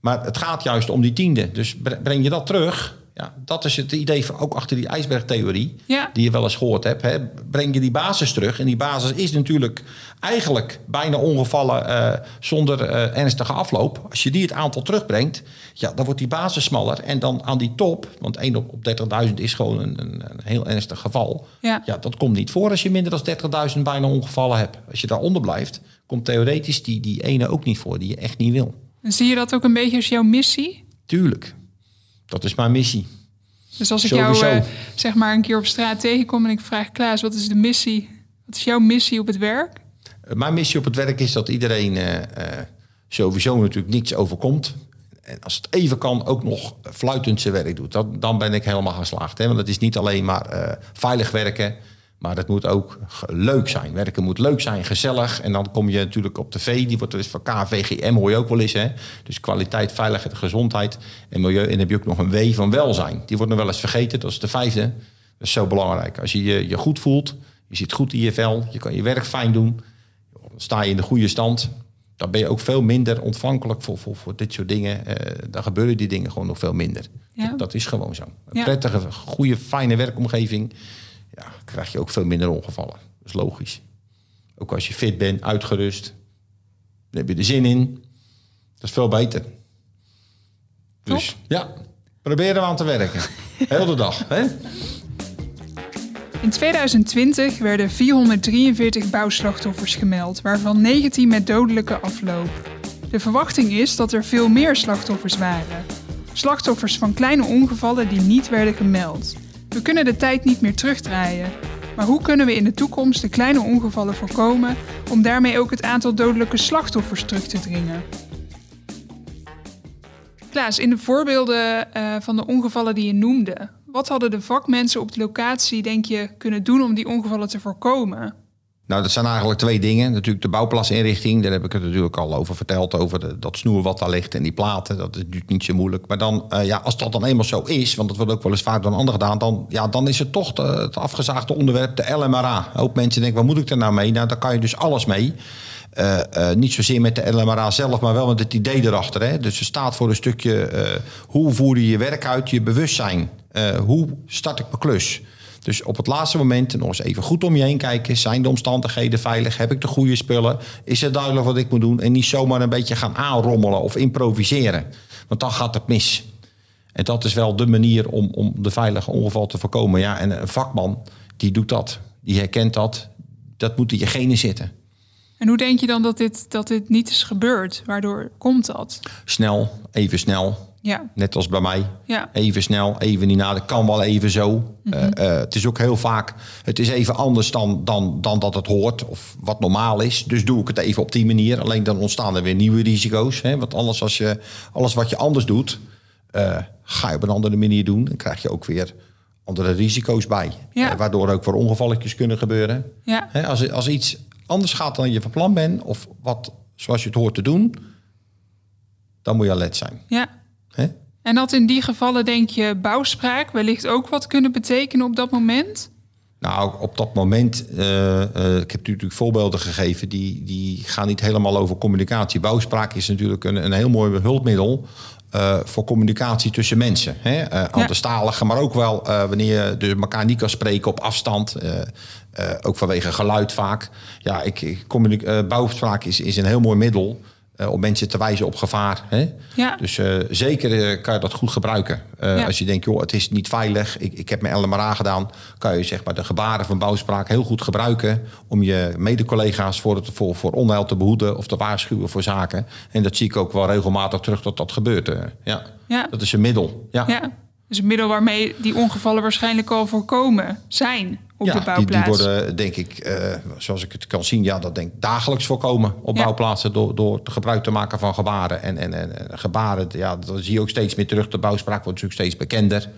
Speaker 2: Maar het gaat juist om die tiende. Dus bre- breng je dat terug. Ja, dat is het idee van, ook achter die ijsbergtheorie.
Speaker 1: Ja.
Speaker 2: Die je wel eens gehoord hebt. Hè. Breng je die basis terug. En die basis is natuurlijk eigenlijk bijna ongevallen eh, zonder eh, ernstige afloop. Als je die het aantal terugbrengt, ja, dan wordt die basis smaller. En dan aan die top, want 1 op, op 30.000 is gewoon een, een, een heel ernstig geval.
Speaker 1: Ja.
Speaker 2: ja, dat komt niet voor als je minder dan 30.000 bijna ongevallen hebt. Als je daaronder blijft, komt theoretisch die, die ene ook niet voor, die je echt niet wil.
Speaker 1: En zie je dat ook een beetje als jouw missie?
Speaker 2: Tuurlijk. Dat is mijn missie.
Speaker 1: Dus als ik
Speaker 2: Sowieso.
Speaker 1: jou eh, zeg maar een keer op straat tegenkom en ik vraag Klaas, wat is de missie? Wat is jouw missie op het werk?
Speaker 2: Uh, Mijn missie op het werk is dat iedereen eh, eh, sowieso natuurlijk niets overkomt. En als het even kan, ook nog fluitend zijn werk doet. Dat, dan ben ik helemaal geslaagd. Hè? Want het is niet alleen maar eh, veilig werken. Maar het moet ook leuk zijn. Werken moet leuk zijn, gezellig. En dan kom je natuurlijk op tv. Die wordt dus van KVGM, hoor je ook wel eens. Hè? Dus kwaliteit, veiligheid, gezondheid en milieu. En dan heb je ook nog een W van welzijn. Die wordt nog wel eens vergeten. Dat is de vijfde. Dat is zo belangrijk. Als je je, je goed voelt, je zit goed in je vel. Je kan je werk fijn doen. Dan sta je in de goede stand. Dan ben je ook veel minder ontvankelijk voor, voor, voor dit soort dingen. Eh, dan gebeuren die dingen gewoon nog veel minder.
Speaker 1: Ja.
Speaker 2: Dat, dat is gewoon zo. Een
Speaker 1: Ja.
Speaker 2: prettige, goede, fijne werkomgeving. Ja, krijg je ook veel minder ongevallen. Dat is logisch. Ook als je fit bent, uitgerust. Dan heb je er zin in. Dat is veel beter. Dus ja, probeer er aan te werken. Heel de dag. Hè?
Speaker 1: In 2020 werden 443 bouwslachtoffers gemeld, waarvan 19 met dodelijke afloop. De verwachting is dat er veel meer slachtoffers waren. Slachtoffers van kleine ongevallen die niet werden gemeld. We kunnen de tijd niet meer terugdraaien. Maar hoe kunnen we in de toekomst de kleine ongevallen voorkomen om daarmee ook het aantal dodelijke slachtoffers terug te dringen? Klaas, in de voorbeelden eh, van de ongevallen die je noemde, wat hadden de vakmensen op de locatie, denk je, kunnen doen om die ongevallen te voorkomen?
Speaker 2: Nou, dat zijn eigenlijk twee dingen. Natuurlijk de bouwplatsinrichting, daar heb ik het natuurlijk al over verteld. Over dat snoer wat daar ligt en die platen. Dat is natuurlijk niet zo moeilijk. Maar dan, eh, ja, als dat dan eenmaal zo is, want dat wordt ook wel eens vaak door een ander gedaan. Dan, ja, dan is het toch het afgezaagde onderwerp, de LMRA. Hoop mensen denken, wat moet ik er nou mee? Nou, daar kan je dus alles mee. Eh, eh, niet zozeer met de LMRA zelf, maar wel met het idee erachter. Hè? Dus het staat voor een stukje hoe voer je je werk uit, je bewustzijn. Hoe start ik mijn klus? Dus op het laatste moment nog eens even goed om je heen kijken. Zijn de omstandigheden veilig? Heb ik de goede spullen? Is het duidelijk wat ik moet doen? En niet zomaar een beetje gaan aanrommelen of improviseren. Want dan gaat het mis. En dat is wel de manier om, om de veilige ongeval te voorkomen. Ja, en een vakman, die doet dat. Die herkent dat. Dat moet in je genen zitten.
Speaker 1: En hoe denk je dan dat dit, dat dit niet is gebeurd? Waardoor komt dat?
Speaker 2: Snel, even snel.
Speaker 1: Ja.
Speaker 2: Net als bij mij.
Speaker 1: Ja.
Speaker 2: Even snel, even niet nadenken. Kan wel even zo.
Speaker 1: Mhm.
Speaker 2: Eh, eh, het is ook heel vaak... Het is even anders dan, dan, dan dat het hoort. Of wat normaal is. Dus doe ik het even op die manier. Alleen dan ontstaan er weer nieuwe risico's. Hè? Want alles, als je, alles wat je anders doet... eh, ga je op een andere manier doen. Dan krijg je ook weer andere risico's bij.
Speaker 1: Ja.
Speaker 2: Eh, waardoor ook weer ongevalletjes kunnen gebeuren.
Speaker 1: Ja.
Speaker 2: Hè, als, als iets anders gaat dan je van plan bent... of wat zoals je het hoort te doen... dan moet je alert zijn.
Speaker 1: Ja.
Speaker 2: Hè?
Speaker 1: En dat in die gevallen denk je bouwspraak wellicht ook wat kunnen betekenen op dat moment?
Speaker 2: Nou, op dat moment, eh, eh, ik heb natuurlijk voorbeelden gegeven, die, die gaan niet helemaal over communicatie. Bouwspraak is natuurlijk een, een heel mooi hulpmiddel eh, voor communicatie tussen mensen. Hè? Eh anderstalige, maar ook wel wanneer je dus elkaar niet kan spreken op afstand. ook vanwege geluid vaak. Ja, ik, ik bouwspraak is, is een heel mooi middel om mensen te wijzen op gevaar. Hè?
Speaker 1: Ja.
Speaker 2: Dus eh, zeker eh, kan je dat goed gebruiken. Eh,
Speaker 1: Ja.
Speaker 2: Als je denkt, joh, het is niet veilig, ik, ik heb mijn LMRA gedaan, kan je zeg maar de gebaren van bouwspraak heel goed gebruiken om je mede-collega's voor, het, voor, voor onheil te behoeden of te waarschuwen voor zaken. En dat zie ik ook wel regelmatig terug dat dat gebeurt. eh. ja.
Speaker 1: Ja.
Speaker 2: Dat is een middel. Ja.
Speaker 1: Ja. Dus een middel waarmee die ongevallen waarschijnlijk al voorkomen zijn op
Speaker 2: Ja,
Speaker 1: de bouwplaats.
Speaker 2: die worden, denk ik, eh, zoals ik het kan zien, ja, dat denk ik dagelijks voorkomen op
Speaker 1: Ja.
Speaker 2: bouwplaatsen door, door gebruik te maken van gebaren. En, en, en en gebaren, ja, dat zie je ook steeds meer terug. De bouwspraak wordt natuurlijk steeds bekender.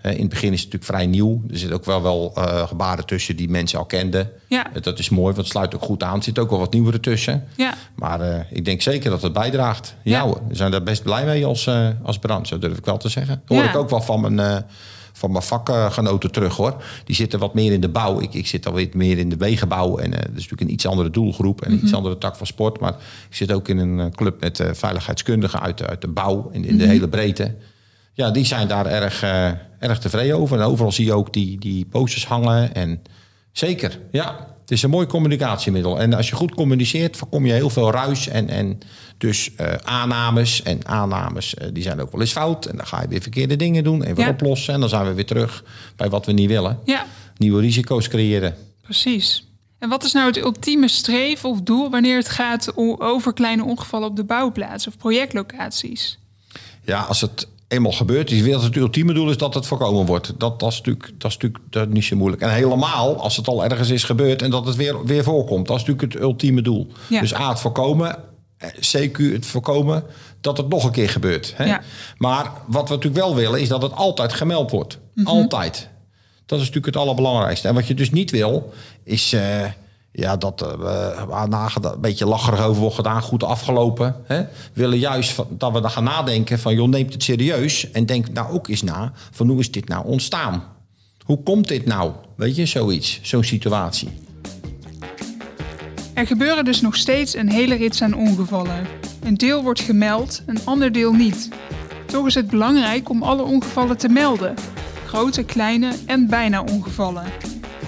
Speaker 2: Eh, in het begin is het natuurlijk vrij nieuw. Er zitten ook wel, wel eh, gebaren tussen die mensen al kenden.
Speaker 1: Ja.
Speaker 2: Dat is mooi, want het sluit ook goed aan. Er zit ook wel wat nieuwere tussen.
Speaker 1: Ja.
Speaker 2: Maar ik denk zeker dat het bijdraagt. Ja, we zijn daar best blij mee als, als brand, zo durf ik wel te zeggen. Dat hoor ik ook wel van mijn, van mijn vakgenoten terug hoor. Die zitten wat meer in de bouw. Ik, ik zit alweer meer in de wegenbouw. En eh, dat is natuurlijk een iets andere doelgroep en een iets andere tak van sport. Maar ik zit ook in een eh, club met eh, veiligheidskundigen uit, de- uit de bouw in, in de hele breedte. Ja, die zijn daar erg, erg tevreden over. En overal zie je ook die, die posters hangen. En zeker, ja. Het is een mooi communicatiemiddel. En als je goed communiceert, voorkom je heel veel ruis. En, en dus eh, aannames. En aannames, eh, die zijn ook wel eens fout. En dan ga je weer verkeerde dingen doen. Even
Speaker 1: Ja.
Speaker 2: oplossen. En dan zijn we weer terug bij wat we niet willen.
Speaker 1: ja,
Speaker 2: Nieuwe risico's creëren.
Speaker 1: precies. En wat is nou het ultieme streven of doel wanneer het gaat over kleine ongevallen op de bouwplaats of projectlocaties?
Speaker 2: Ja, als het eenmaal gebeurt, is weer het ultieme doel is dat het voorkomen wordt. Dat, dat, is, natuurlijk, dat is natuurlijk dat is niet zo moeilijk. En helemaal als het al ergens is gebeurd en dat het weer, weer voorkomt. Dat is natuurlijk het ultieme doel.
Speaker 1: Ja.
Speaker 2: Dus A, het voorkomen. eh, CQ, het voorkomen dat het nog een keer gebeurt. Hè?
Speaker 1: Ja.
Speaker 2: Maar wat we natuurlijk wel willen, is dat het altijd gemeld wordt.
Speaker 1: Mhm.
Speaker 2: Altijd. Dat is natuurlijk het allerbelangrijkste. En wat je dus niet wil, is eh, ja, dat eh, waar nageda- een beetje lacherig over wordt gedaan, goed afgelopen. Hè? We willen juist dat we dan gaan nadenken van, joh, neemt het serieus. En denk nou ook eens na van hoe is dit nou ontstaan? Hoe komt dit nou? Weet je, zoiets, zo'n situatie.
Speaker 1: Er gebeuren dus nog steeds een hele rits aan ongevallen. Een deel wordt gemeld, een ander deel niet. Toch is het belangrijk om alle ongevallen te melden. Grote, kleine en bijna ongevallen.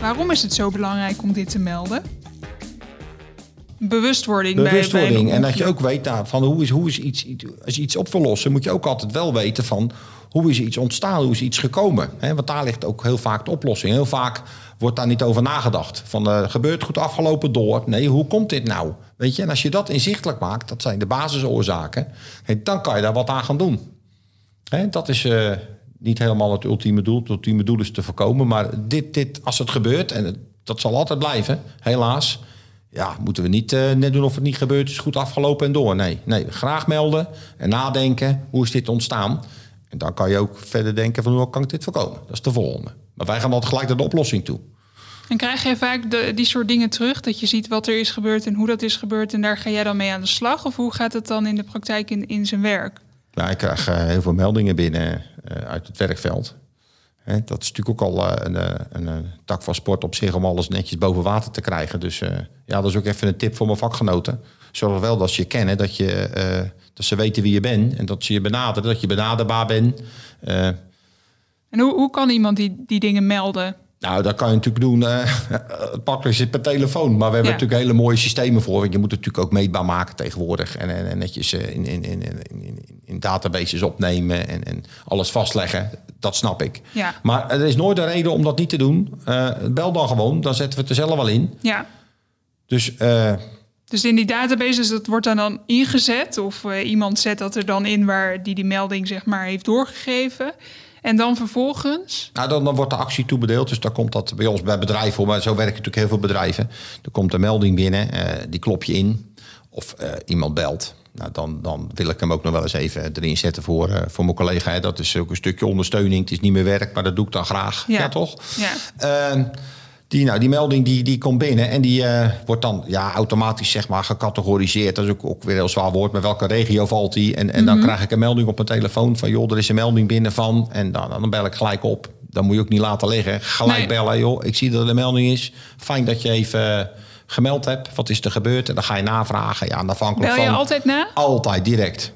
Speaker 1: Waarom is het zo belangrijk om dit te melden? Bewustwording,
Speaker 2: Bewustwording.
Speaker 1: bij
Speaker 2: En dat je ook weet nou, van hoe is, hoe is iets, iets- als je iets op wil lossen, moet je ook altijd wel weten van hoe is iets ontstaan, hoe is iets gekomen. Hè? Want daar ligt ook heel vaak de oplossing. Heel vaak wordt daar niet over nagedacht. Van eh, gebeurt goed afgelopen door. Nee, hoe komt dit nou? Weet je, en als je dat inzichtelijk maakt, dat zijn de basisoorzaken, dan kan je daar wat aan gaan doen. Hè, dat is eh, niet helemaal het ultieme doel. Het ultieme doel is te voorkomen. Maar dit, dit, als het gebeurt, en het- dat zal altijd blijven, helaas. Ja, moeten we niet eh, net doen of het niet gebeurt. is goed afgelopen en door. Nee, nee, graag melden en nadenken. Hoe is dit ontstaan? En dan kan je ook verder denken van hoe kan ik dit voorkomen? Dat is de volgende. Maar wij gaan altijd gelijk naar de oplossing toe.
Speaker 1: En krijg je vaak de, die soort dingen terug? Dat je ziet wat er is gebeurd en hoe dat is gebeurd en daar ga jij dan mee aan de slag? Of hoe gaat het dan in de praktijk in, in zijn werk?
Speaker 2: Ja, ik krijg eh, heel veel meldingen binnen eh, uit het werkveld. Dat is natuurlijk ook al eh, een, eh, eh, tak van sport op zich om alles netjes boven water te krijgen. Dus ja, dat is ook even een tip voor mijn vakgenoten. Zorg wel dat ze je kennen, dat, je, dat ze weten wie je bent en dat ze je benaderen, dat je benaderbaar bent.
Speaker 1: En hoe, hoe kan iemand die, die dingen melden?
Speaker 2: Nou, dat kan je natuurlijk doen. eh het makkelijkste is per telefoon. Maar we hebben
Speaker 1: Ja.
Speaker 2: natuurlijk hele mooie systemen voor. Want je moet het natuurlijk ook meetbaar maken tegenwoordig. En, en, en netjes eh, in, in, in, in, databases opnemen en, en alles vastleggen. Dat snap ik.
Speaker 1: Ja.
Speaker 2: Maar er is nooit een reden om dat niet te doen. Eh, bel dan gewoon, dan zetten we het er zelf wel in.
Speaker 1: Ja.
Speaker 2: Dus eh,
Speaker 1: Dus in die databases, dat wordt dan, dan ingezet. Of eh, iemand zet dat er dan in waar die die melding zeg maar heeft doorgegeven. En dan vervolgens...
Speaker 2: nou, dan, dan wordt de actie toebedeeld. Dus dan komt dat bij ons bij bedrijven. voor, Maar zo werken natuurlijk heel veel bedrijven. Er komt een melding binnen, eh, die klop je in. Of eh, iemand belt. Nou, dan, dan wil ik hem ook nog wel eens even erin zetten voor, eh, voor mijn collega. Hè. Dat is ook een stukje ondersteuning. Het is niet meer werk, maar dat doe ik dan graag.
Speaker 1: Ja.
Speaker 2: Ja, toch?
Speaker 1: Ja.
Speaker 2: Die, nou, die melding die, die komt binnen en die eh, wordt dan ja, automatisch zeg maar, gecategoriseerd. Dat is ook, ook weer een heel zwaar woord. Met welke regio valt die? En, en dan krijg ik een melding op mijn telefoon van... joh, er is een melding binnen van... en dan, dan bel ik gelijk op. Dan moet je ook niet laten liggen. Gelijk
Speaker 1: Nee.
Speaker 2: bellen, joh. Ik zie dat er een melding is. Fijn dat je even eh, gemeld hebt. Wat is er gebeurd? En dan ga je navragen. Ja, en afhankelijk
Speaker 1: Bel je
Speaker 2: van...
Speaker 1: altijd na?
Speaker 2: Altijd, direct.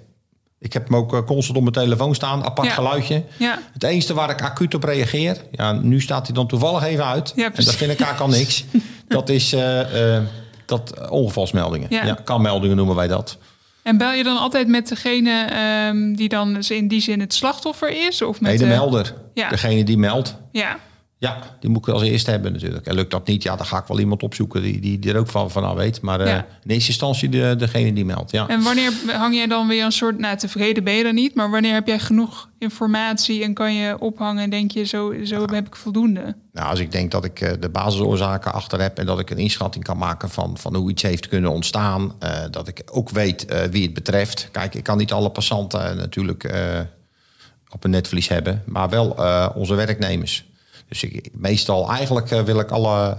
Speaker 2: Ik heb hem ook eh, constant op mijn telefoon staan. Apart
Speaker 1: Ja.
Speaker 2: geluidje.
Speaker 1: Ja.
Speaker 2: Het enige waar ik acuut op reageer, ja, nu staat hij dan toevallig even uit.
Speaker 1: Ja,
Speaker 2: en dat vind ik eigenlijk al niks. Dat is eh, eh, dat ongevalsmeldingen.
Speaker 1: Ja.
Speaker 2: Kan-meldingen noemen wij dat.
Speaker 1: En bel je dan altijd met degene ehm, die dan in die zin het slachtoffer is? Of met
Speaker 2: Nee, de melder. Degene die meldt.
Speaker 1: Ja,
Speaker 2: Ja, die moet ik als eerste hebben natuurlijk. En lukt dat niet, ja, dan ga ik wel iemand opzoeken die, die, die er ook van, van weet. Maar eh, in eerste instantie de, degene die meldt, ja.
Speaker 1: en wanneer hang jij dan weer een soort, nou tevreden ben je dan niet, maar wanneer heb jij genoeg informatie en kan je ophangen en denk je zo, zo heb ik voldoende?
Speaker 2: Nou, als ik denk dat ik eh, de basisoorzaken achter heb en dat ik een inschatting kan maken van, van hoe iets heeft kunnen ontstaan, eh, dat ik ook weet wie het betreft. Kijk, ik kan niet alle passanten natuurlijk op een netvlies hebben, maar wel onze werknemers. Dus ik, meestal eigenlijk eh, wil ik alle,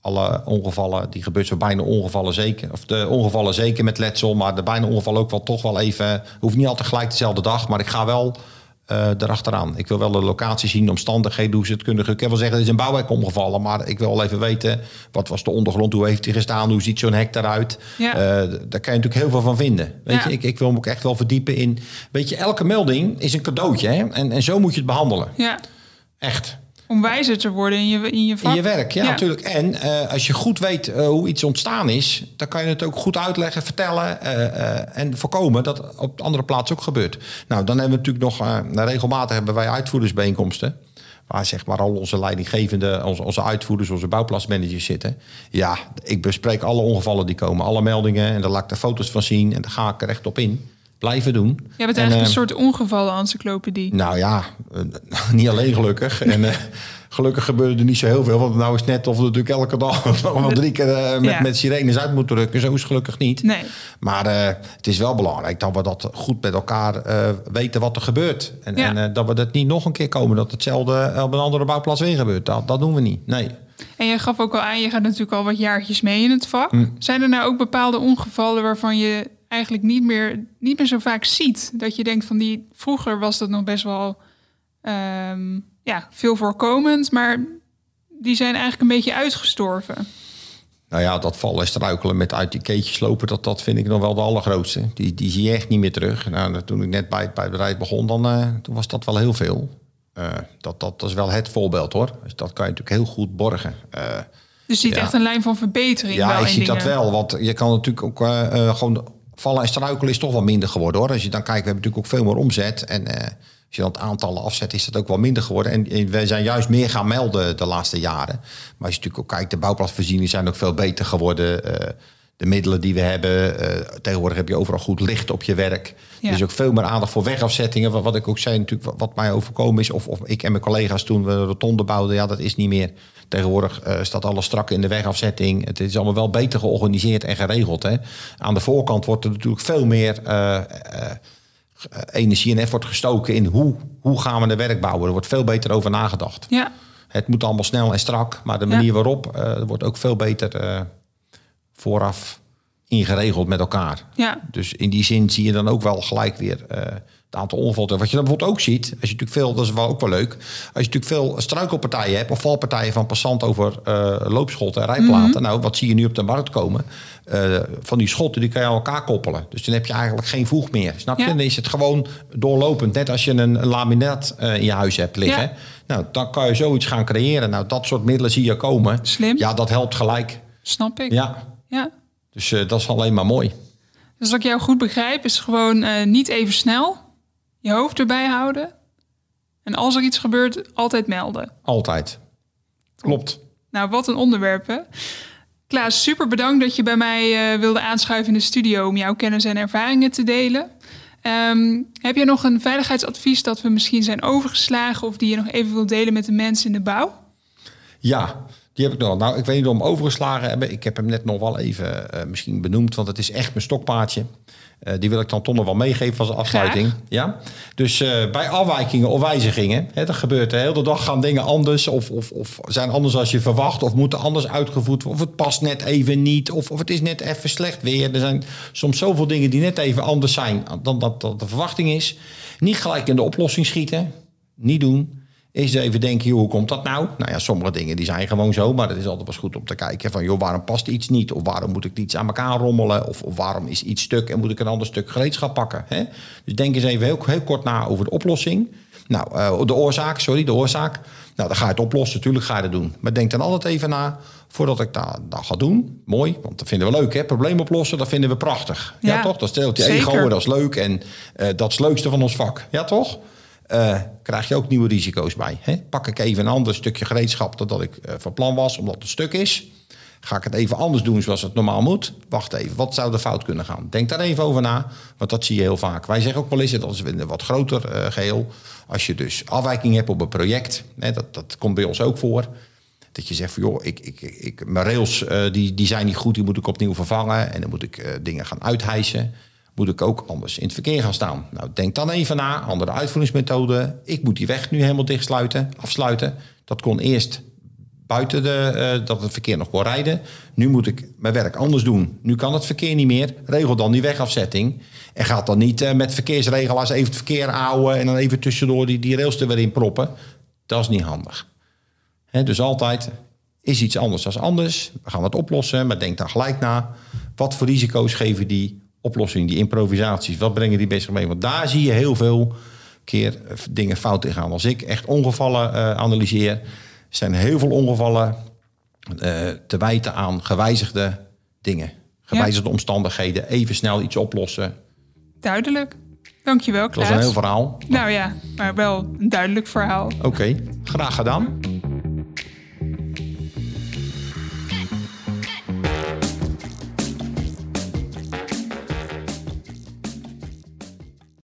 Speaker 2: alle ongevallen die gebeurt, zo bijna ongevallen zeker, of de ongevallen zeker met letsel, maar de bijna ongevallen ook wel toch wel even, hoeft niet altijd gelijk dezelfde dag, maar ik ga wel eh erachteraan. Ik wil wel de locatie zien, de omstandigheden, hoe ze het kunnen. Ik kan wel zeggen, er is een bouwhek omgevallen, maar ik wil wel even weten wat was de ondergrond, hoe heeft hij gestaan, hoe ziet zo'n hek eruit.
Speaker 1: Ja.
Speaker 2: Eh, daar kan je natuurlijk heel veel van vinden. Weet
Speaker 1: Ja.
Speaker 2: je, ik, ik wil me ook echt wel verdiepen in. Weet je, elke melding is een cadeautje, hè? En, en zo moet je het behandelen.
Speaker 1: Ja,
Speaker 2: Echt.
Speaker 1: Om wijzer te worden in je, in je vak.
Speaker 2: In je werk, ja,
Speaker 1: Ja.
Speaker 2: natuurlijk. En eh, als je goed weet eh, hoe iets ontstaan is, dan kan je het ook goed uitleggen, vertellen eh, en voorkomen dat op andere plaatsen ook gebeurt. Nou, dan hebben we natuurlijk nog, eh, regelmatig hebben wij uitvoerdersbijeenkomsten. Waar zeg maar al onze leidinggevende, onze, onze uitvoerders, onze bouwplaatsmanagers zitten. Ja, ik bespreek alle ongevallen die komen, alle meldingen. En daar laat ik de foto's van zien en daar ga ik er echt op in. Blijven doen.
Speaker 1: Je bent
Speaker 2: En,
Speaker 1: eigenlijk
Speaker 2: eh,
Speaker 1: een soort ongevallen-encyclopedie.
Speaker 2: nou ja, eh, niet alleen gelukkig. En eh, gelukkig gebeurde er niet zo heel veel. Want nou is het net of we natuurlijk elke dag nog wel drie keer eh, met,
Speaker 1: Ja.
Speaker 2: met sirenes uit moeten drukken. Zo is het gelukkig niet.
Speaker 1: Nee.
Speaker 2: Maar eh, het is wel belangrijk dat we dat goed met elkaar eh, weten wat er gebeurt. En,
Speaker 1: Ja.
Speaker 2: en eh, dat we dat niet nog een keer komen. Dat hetzelfde op een andere bouwplaats weer gebeurt. Dat, dat doen we niet. Nee.
Speaker 1: En je gaf ook al aan, je gaat natuurlijk al wat jaartjes mee in het vak.
Speaker 2: Mm.
Speaker 1: Zijn er nou ook bepaalde ongevallen waarvan je eigenlijk niet meer, niet meer zo vaak ziet? Dat je denkt van die, vroeger was dat nog best wel ehm, ja, veel voorkomend, maar die zijn eigenlijk een beetje uitgestorven.
Speaker 2: Nou ja, dat vallen en struikelen met uit die keetjes lopen, dat, dat vind ik nog wel de allergrootste. Die, die zie je echt niet meer terug. Nou, toen ik net bij, het- bij het bedrijf begon, dan eh, toen was dat wel heel veel. Eh, dat, dat, dat is wel het voorbeeld hoor. Dus dat kan je natuurlijk heel goed borgen. Eh,
Speaker 1: Dus je ziet
Speaker 2: Ja.
Speaker 1: echt een lijn van verbetering
Speaker 2: ja,
Speaker 1: wel
Speaker 2: ik
Speaker 1: in
Speaker 2: zie dat wel. Want je kan natuurlijk ook gewoon vallen en struikelen is toch wel minder geworden hoor. Als je dan kijkt, we hebben natuurlijk ook veel meer omzet. En eh, als je dan het aantallen afzet, is dat ook wel minder geworden. En, en wij zijn juist meer gaan melden de laatste jaren. Maar als je natuurlijk ook kijkt, de bouwplaatsvoorzieningen zijn ook veel beter geworden. Eh, de middelen die we hebben. eh, tegenwoordig heb je overal goed licht op je werk.
Speaker 1: Ja.
Speaker 2: Er is ook veel meer aandacht voor wegafzettingen. Wat, wat ik ook zei, natuurlijk, wat, wat mij overkomen is. Of, of ik en mijn collega's toen we een rotonde bouwden. Ja, dat is niet meer. Tegenwoordig eh, staat alles strak in de wegafzetting. Het is allemaal wel beter georganiseerd en geregeld. Hè. Aan de voorkant wordt er natuurlijk veel meer eh, eh, energie en effort gestoken in hoe, hoe gaan we de werk bouwen. Er wordt veel beter over nagedacht.
Speaker 1: Ja,
Speaker 2: Het moet allemaal snel en strak, maar de
Speaker 1: Ja.
Speaker 2: manier waarop eh, wordt ook veel beter vooraf ingeregeld met elkaar.
Speaker 1: ja,
Speaker 2: Dus in die zin zie je dan ook wel gelijk weer het aantal ongevallen. Wat je dan bijvoorbeeld ook ziet, als je natuurlijk veel, dat is wel ook wel leuk, als je natuurlijk veel struikelpartijen hebt of valpartijen van passant over uh, loopschotten en rijplaten.
Speaker 1: Mhm.
Speaker 2: Nou, wat zie je nu op de markt komen? Uh, van die schotten die kan je aan elkaar koppelen. Dus dan heb je eigenlijk geen voeg meer. Snap je?
Speaker 1: Ja.
Speaker 2: Dan is het gewoon doorlopend. Net als je een, een laminaat uh, in je huis hebt liggen.
Speaker 1: Ja.
Speaker 2: Nou, dan kan je zoiets gaan creëren. Nou, dat soort middelen zie je komen.
Speaker 1: Slim.
Speaker 2: Ja, dat helpt gelijk.
Speaker 1: Snap ik.
Speaker 2: Ja,
Speaker 1: ja.
Speaker 2: dus dat is alleen maar mooi.
Speaker 1: Dus als ik jou goed begrijp, is gewoon niet even snel je hoofd erbij houden. En als er iets gebeurt, altijd melden.
Speaker 2: Altijd. Klopt.
Speaker 1: Nou, wat een onderwerp, hè? Klaas, super bedankt dat je bij mij uh, wilde aanschuiven in de studio om jouw kennis en ervaringen te delen. Um, heb je nog een veiligheidsadvies dat we misschien zijn overgeslagen of die je nog even wilt delen met de mensen in de bouw?
Speaker 2: Ja, die heb ik nog. Nou, ik weet niet of we hem overgeslagen hebben. Ik heb hem net nog wel even uh, misschien benoemd, want het is echt mijn stokpaardje. Uh, die wil ik dan toch nog wel meegeven als afsluiting.
Speaker 1: Graag.
Speaker 2: Ja? Dus uh, bij afwijkingen of wijzigingen, hè, dat gebeurt de hele dag gaan dingen anders of, of, of zijn anders als je verwacht of moeten anders uitgevoerd worden of het past net even niet of, of het is net even slecht weer. Er zijn soms zoveel dingen die net even anders zijn dan dat, dat de verwachting is. Niet gelijk in de oplossing schieten, niet doen. Eens even denken, joh, hoe komt dat nou? Nou ja, sommige dingen die zijn gewoon zo, maar het is altijd wel goed om te kijken van, joh, waarom past iets niet? Of waarom moet ik iets aan elkaar rommelen? Of, of waarom is iets stuk en moet ik een ander stuk gereedschap pakken? Hè? Dus denk eens even heel, heel kort na over de oplossing. Nou, uh, de oorzaak, sorry, de oorzaak. Nou, dan ga je het oplossen, natuurlijk ga je dat doen. Maar denk dan altijd even na, voordat ik dat, dat ga doen. Mooi, want dat vinden we leuk, hè? Probleem oplossen, dat vinden we prachtig. Ja,
Speaker 1: Ja,
Speaker 2: toch? Dat stelt je ego, dat is leuk en uh, dat is het leukste van ons vak. Ja, toch? Uh, krijg je ook nieuwe risico's bij. Hè? Pak ik even een ander stukje gereedschap dan dat ik uh, van plan was, omdat het stuk is. Ga ik het even anders doen zoals het normaal moet? Wacht even, wat zou er fout kunnen gaan? Denk daar even over na, want dat zie je heel vaak. Wij zeggen ook wel eens, dat is een wat groter uh, geheel. Als je dus afwijking hebt op een project, hè, dat, dat komt bij ons ook voor. Dat je zegt van joh, ik, ik, ik, mijn rails die, die zijn niet goed, die moet ik opnieuw vervangen. En dan moet ik dingen gaan uithijsen moet ik ook anders in het verkeer gaan staan. Nou, denk dan even na, andere uitvoeringsmethode. Ik moet die weg nu helemaal dichtsluiten, afsluiten. Dat kon eerst buiten de, uh, dat het verkeer nog kon rijden. Nu moet ik mijn werk anders doen. Nu kan het verkeer niet meer. Regel dan die wegafzetting. En gaat dan niet uh, met verkeersregelaars even het verkeer houden... en dan even tussendoor die, die rails er weer in proppen. Dat is niet handig. Dus altijd is iets anders dan anders. We gaan het oplossen, maar denk dan gelijk na. Wat voor risico's geven die oplossing, die improvisaties, wat brengen die bezig mee? Want daar zie je heel veel keer dingen fout in gaan. Als ik echt ongevallen uh, analyseer, zijn heel veel ongevallen uh, te wijten aan gewijzigde dingen. Gewijzigde ja. omstandigheden, even snel iets oplossen.
Speaker 1: Duidelijk. Dankjewel,
Speaker 2: Dat
Speaker 1: Klaas.
Speaker 2: was een heel verhaal.
Speaker 1: Nou ja, maar wel een duidelijk verhaal.
Speaker 2: Oké, okay. graag gedaan.